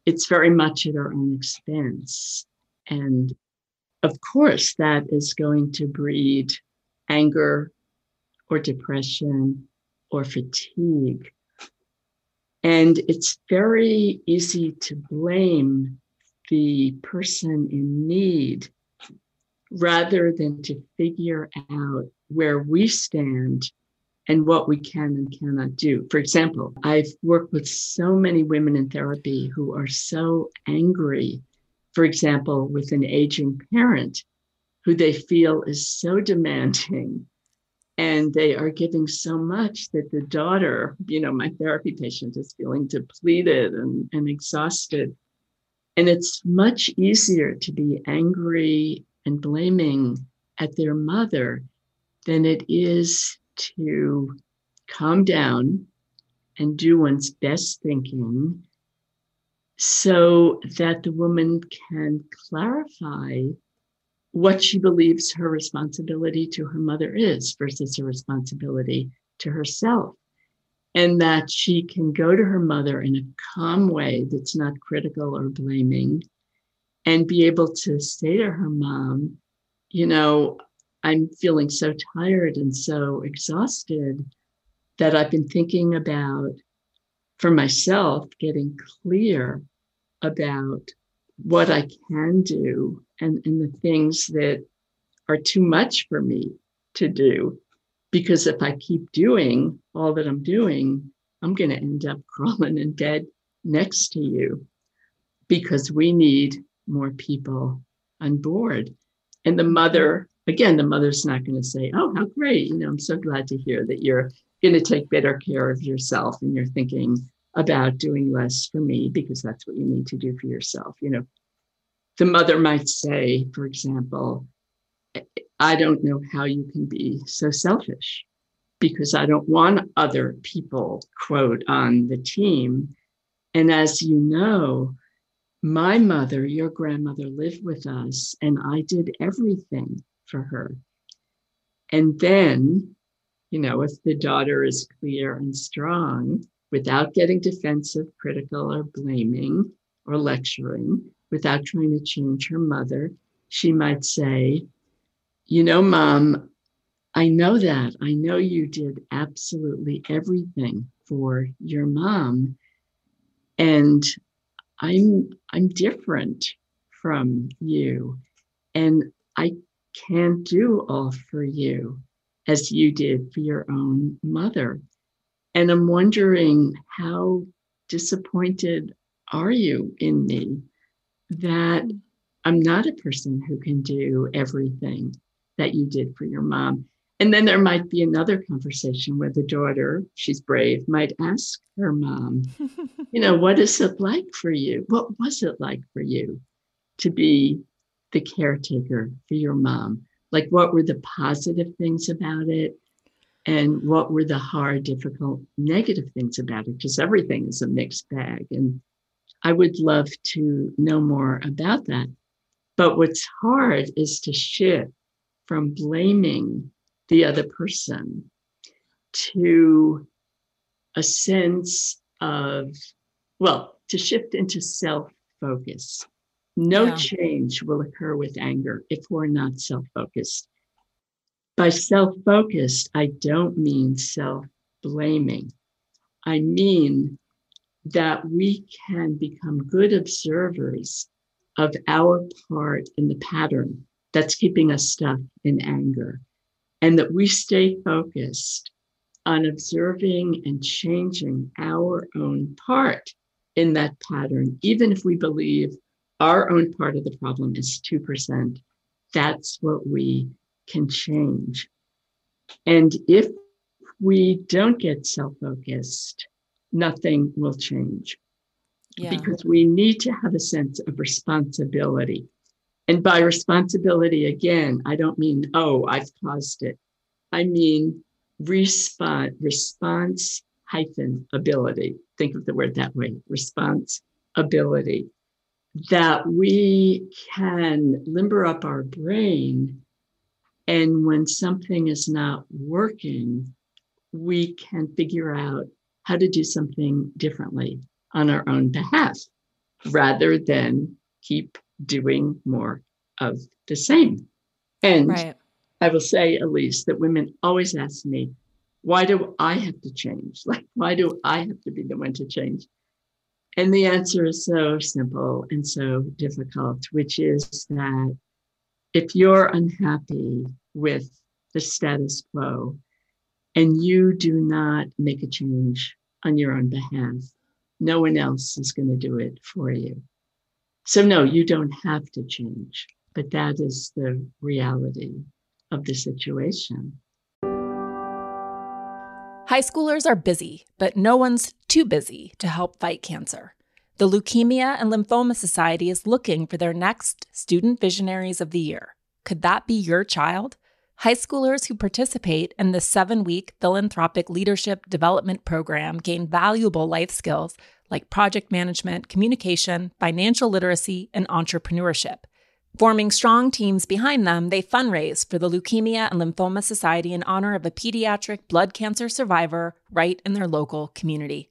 it's very much at our own expense. And of course, that is going to breed anger or depression or fatigue. And it's very easy to blame the person in need rather than to figure out where we stand and what we can and cannot do. For example, I've worked with so many women in therapy who are so angry, for example, with an aging parent who they feel is so demanding and they are giving so much that the daughter, you know, my therapy patient is feeling depleted and, and exhausted. And it's much easier to be angry and blaming at their mother than it is to calm down and do one's best thinking so that the woman can clarify what she believes her responsibility to her mother is versus her responsibility to herself. And that she can go to her mother in a calm way that's not critical or blaming and be able to say to her mom, you know, I'm feeling so tired and so exhausted that I've been thinking about for myself getting clear about what I can do and, and the things that are too much for me to do. Because if I keep doing all that I'm doing, I'm going to end up crawling in bed next to you because we need more people on board. And the mother again, the mother's not going to say, Oh, how great. You know, I'm so glad to hear that you're going to take better care of yourself and you're thinking about doing less for me because that's what you need to do for yourself. You know, the mother might say, for example, I don't know how you can be so selfish because I don't want other people, quote, on the team. And as you know, my mother, your grandmother, lived with us, and I did everything for her. And then, you know, if the daughter is clear and strong, without getting defensive, critical, or blaming or lecturing, without trying to change her mother, she might say, You know, mom, I know that. I know you did absolutely everything for your mom. And I'm I'm different from you. And I can't do all for you as you did for your own mother. And I'm wondering how disappointed are you in me that I'm not a person who can do everything that you did for your mom. And then there might be another conversation where the daughter, she's brave, might ask her mom, you know, what is it like for you? What was it like for you to be the caretaker for your mom? Like, what were the positive things about it? And what were the hard, difficult, negative things about it? Because everything is a mixed bag. And I would love to know more about that. But what's hard is to shift from blaming the other person to a sense of, well, to shift into self focus. No yeah. change will occur with anger if we're not self focused. By self focused, I don't mean self blaming. I mean that we can become good observers of our part in the pattern that's keeping us stuck in anger, and that we stay focused on observing and changing our own part in that pattern, even if we believe our own part of the problem is 2%. That's what we can change. And if we don't get self focused, nothing will change. Yeah. Because we need to have a sense of responsibility. And by responsibility, again, I don't mean, oh, I've caused it. I mean, response, response hyphen ability. Think of the word that way response ability. That we can limber up our brain. And when something is not working, we can figure out how to do something differently on our own behalf rather than keep doing more of the same. And right. I will say, Elise, that women always ask me, why do I have to change? Like, why do I have to be the one to change? And the answer is so simple and so difficult, which is that if you're unhappy with the status quo and you do not make a change on your own behalf, no one else is going to do it for you. So, no, you don't have to change, but that is the reality of the situation. High schoolers are busy, but no one's too busy to help fight cancer. The Leukemia and Lymphoma Society is looking for their next Student Visionaries of the Year. Could that be your child? High schoolers who participate in the seven week philanthropic leadership development program gain valuable life skills like project management, communication, financial literacy, and entrepreneurship. Forming strong teams behind them, they fundraise for the Leukemia and Lymphoma Society in honor of a pediatric blood cancer survivor right in their local community.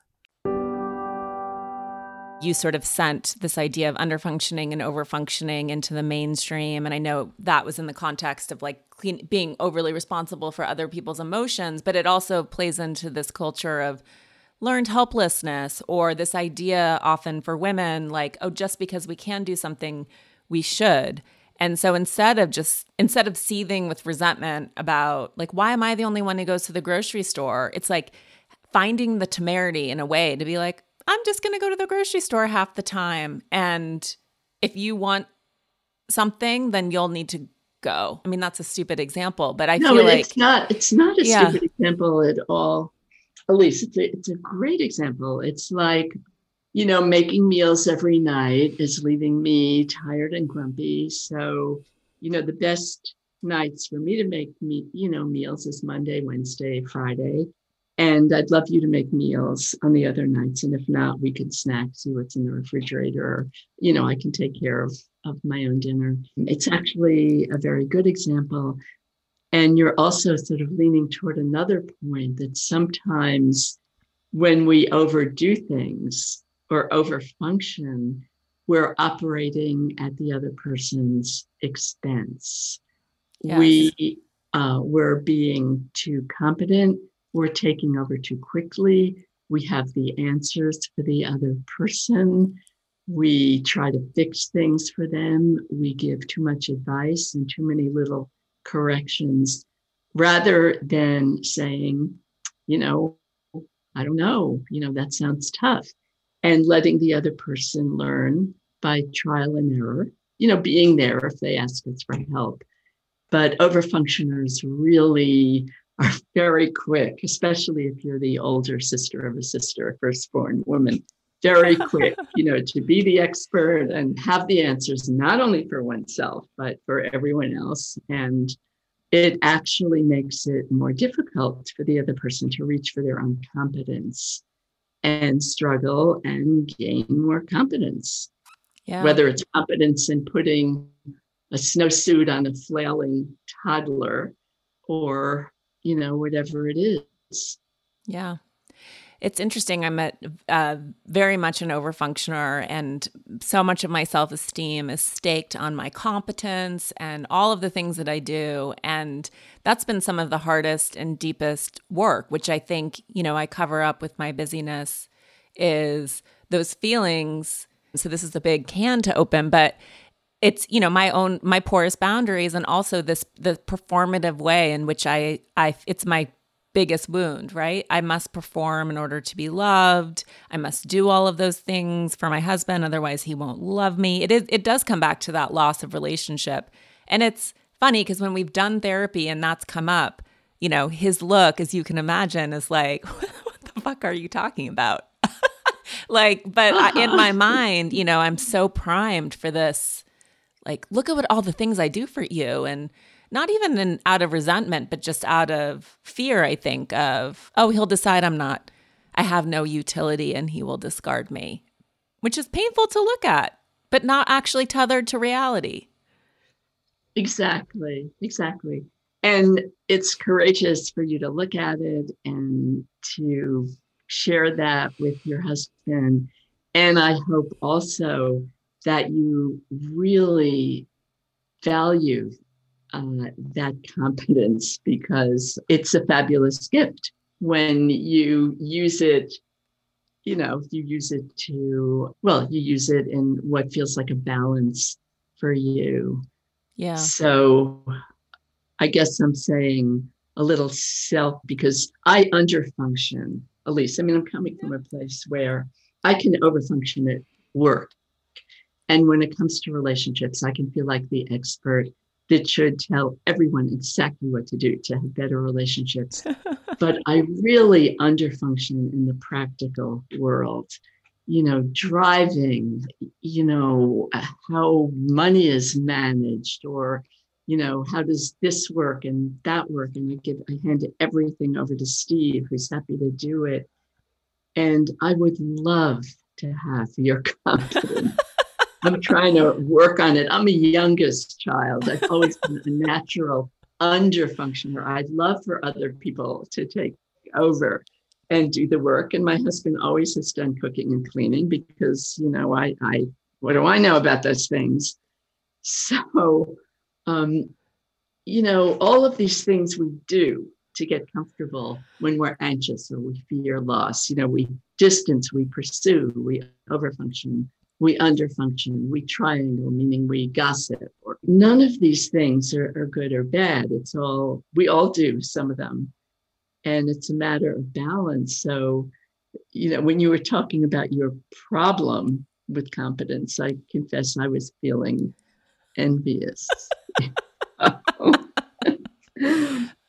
You sort of sent this idea of underfunctioning and overfunctioning into the mainstream. And I know that was in the context of like clean, being overly responsible for other people's emotions, but it also plays into this culture of learned helplessness or this idea often for women like, oh, just because we can do something, we should. And so instead of just instead of seething with resentment about like why am I the only one who goes to the grocery store? It's like finding the temerity in a way to be like I'm just going to go to the grocery store half the time and if you want something then you'll need to go. I mean that's a stupid example, but I no, feel like it's not it's not a yeah. stupid example at all. Elise, it's a, it's a great example. It's like you know, making meals every night is leaving me tired and grumpy. So, you know, the best nights for me to make me, you know, meals is Monday, Wednesday, Friday. And I'd love you to make meals on the other nights. And if not, we could snack, see what's in the refrigerator. Or, you know, I can take care of, of my own dinner. It's actually a very good example. And you're also sort of leaning toward another point that sometimes when we overdo things, or overfunction, we're operating at the other person's expense. Yes. We uh, we're being too competent. We're taking over too quickly. We have the answers for the other person. We try to fix things for them. We give too much advice and too many little corrections rather than saying, you know, I don't know, you know, that sounds tough and letting the other person learn by trial and error, you know, being there if they ask us for help. But overfunctioners really are very quick, especially if you're the older sister of a sister, a firstborn woman, very quick, you know, to be the expert and have the answers, not only for oneself, but for everyone else. And it actually makes it more difficult for the other person to reach for their own competence and struggle and gain more competence. Yeah. Whether it's competence in putting a snowsuit on a flailing toddler or, you know, whatever it is. Yeah it's interesting. I'm a, uh, very much an overfunctioner, and so much of my self esteem is staked on my competence and all of the things that I do. And that's been some of the hardest and deepest work, which I think, you know, I cover up with my busyness, is those feelings. So this is a big can to open, but it's you know my own my porous boundaries and also this the performative way in which i i it's my biggest wound, right? I must perform in order to be loved. I must do all of those things for my husband otherwise he won't love me. It is it does come back to that loss of relationship. And it's funny because when we've done therapy and that's come up, you know, his look as you can imagine is like what the fuck are you talking about? like but I, in my mind, you know, I'm so primed for this like look at what all the things I do for you and not even in, out of resentment, but just out of fear, I think, of, oh, he'll decide I'm not, I have no utility and he will discard me, which is painful to look at, but not actually tethered to reality. Exactly, exactly. And it's courageous for you to look at it and to share that with your husband. And I hope also that you really value uh, that competence because it's a fabulous gift. When you use it you know you use it to well you use it in what feels like a balance for you. Yeah. So i guess i'm saying a little self because i underfunction at least i mean i'm coming from a place where i can overfunction at work and when it comes to relationships i can feel like the expert that should tell everyone exactly what to do to have better relationships. but I really underfunction in the practical world. You know, driving, you know, how money is managed, or, you know, how does this work and that work? And I give, I hand everything over to Steve, who's happy to do it. And I would love to have your confidence. I'm trying to work on it. I'm a youngest child. I've always been a natural underfunctioner. I'd love for other people to take over and do the work. And my husband always has done cooking and cleaning because, you know, I, I what do I know about those things? So, um, you know, all of these things we do to get comfortable when we're anxious or we fear loss. You know, we distance, we pursue, we overfunction, we underfunction, we triangle, meaning we gossip. Or none of these things are, are good or bad. It's all, we all do some of them. And it's a matter of balance. So, you know, when you were talking about your problem with competence, I confess I was feeling envious.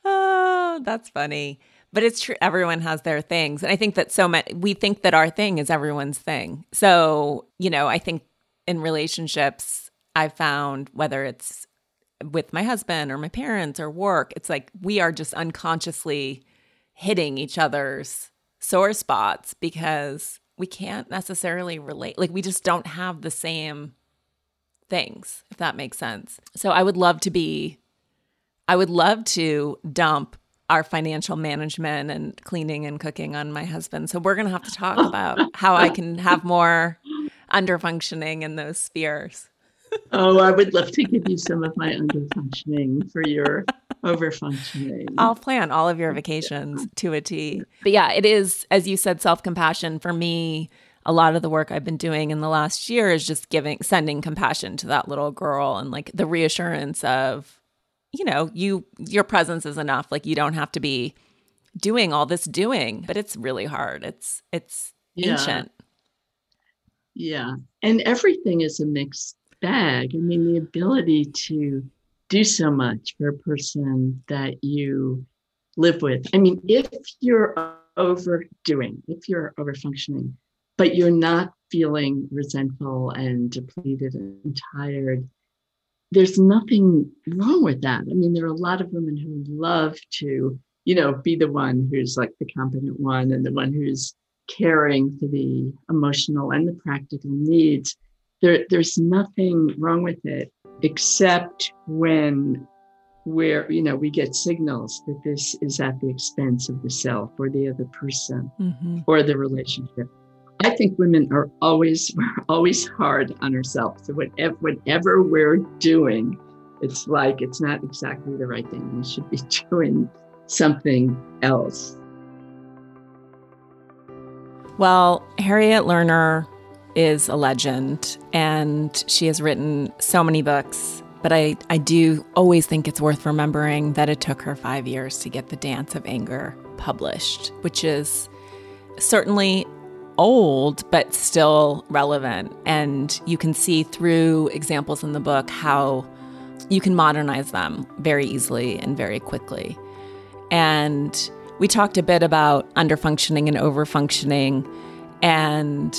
oh, that's funny. But it's true. Everyone has their things. And I think that so much, we think that our thing is everyone's thing. So, you know, I think in relationships, I've found whether it's with my husband or my parents or work, it's like we are just unconsciously hitting each other's sore spots because we can't necessarily relate. Like we just don't have the same things, if that makes sense. So I would love to be, I would love to dump our financial management and cleaning and cooking on my husband. So we're going to have to talk about how I can have more underfunctioning in those spheres. oh, I would love to give you some of my underfunctioning for your overfunctioning. I'll plan all of your vacations to a T. But yeah, it is, as you said, self compassion. For me, a lot of the work I've been doing in the last year is just giving, sending compassion to that little girl and like the reassurance of, you know, you your presence is enough. Like you don't have to be doing all this doing, but it's really hard. It's it's yeah. ancient. Yeah. And everything is a mixed bag. I mean, the ability to do so much for a person that you live with. I mean, if you're overdoing, if you're overfunctioning, but you're not feeling resentful and depleted and tired, there's nothing wrong with that. I mean, there are a lot of women who love to, you know, be the one who's like the competent one and the one who's caring for the emotional and the practical needs. There, there's nothing wrong with it, except when where you know we get signals that this is at the expense of the self or the other person mm-hmm. or the relationship i think women are always always hard on ourselves. So whatever whatever we're doing it's like it's not exactly the right thing. We should be doing something else. Well harriet lerner is a legend and she has written so many books but I, I do always think it's worth remembering that it took her five years to get The Dance of Anger published, which is certainly old, but still relevant. And you can see through examples in the book how you can modernize them very easily and very quickly. And we talked a bit about underfunctioning and overfunctioning. And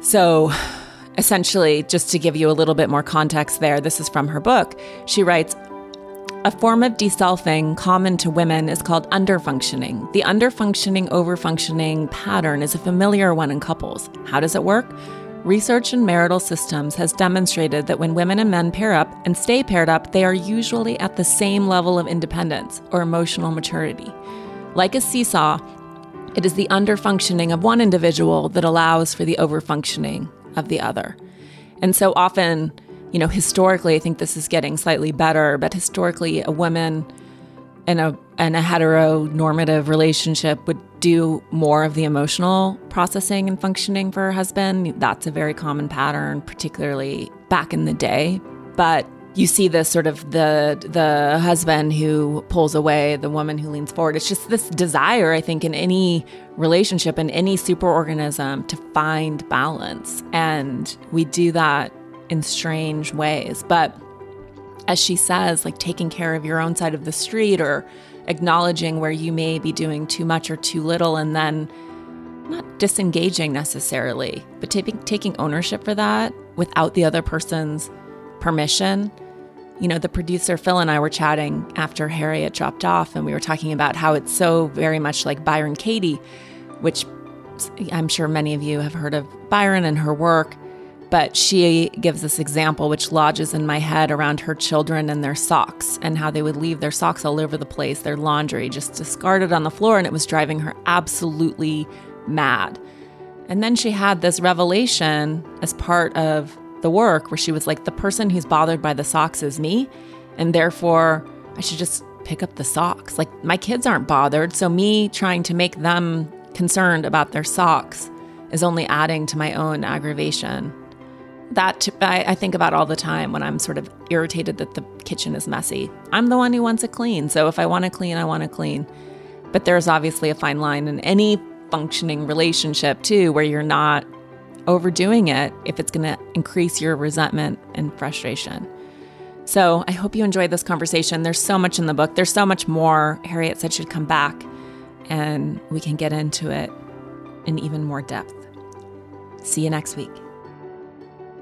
so Essentially, just to give you a little bit more context there, this is from her book. She writes, a form of deselfing common to women is called underfunctioning. The underfunctioning overfunctioning pattern is a familiar one in couples. How does it work? Research in marital systems has demonstrated that when women and men pair up and stay paired up, they are usually at the same level of independence or emotional maturity. Like a seesaw, it is the underfunctioning of one individual that allows for the overfunctioning of the other. And so often, you know, historically, I think this is getting slightly better, but historically, a woman in a in a heteronormative relationship would do more of the emotional processing and functioning for her husband. That's a very common pattern, particularly back in the day. But you see this sort of the the husband who pulls away, the woman who leans forward. It's just this desire, I think, in any relationship, in any superorganism, to find balance, and we do that in strange ways. But as she says, like taking care of your own side of the street or acknowledging where you may be doing too much or too little, and then not disengaging necessarily, but taking taking ownership for that without the other person's permission you know, the producer Phil and I were chatting after Harriet dropped off, and we were talking about how it's so very much like Byron Katie, which I'm sure many of you have heard of Byron and her work. But she gives this example which lodges in my head around her children and their socks and how they would leave their socks all over the place, their laundry just discarded on the floor, and it was driving her absolutely mad. And then she had this revelation as part of the work where she was like, the person who's bothered by the socks is me. And therefore, I should just pick up the socks. Like, my kids aren't bothered. So, me trying to make them concerned about their socks is only adding to my own aggravation. That I, I think about all the time when I'm sort of irritated that the kitchen is messy. I'm the one who wants it clean. So, if I want to clean, I want to clean. But there's obviously a fine line in any functioning relationship, too, where you're not overdoing it if it's going to increase your resentment and frustration. So I hope you enjoyed this conversation. There's so much in the book. There's so much more. Harriet said she'd come back and we can get into it in even more depth. See you next week.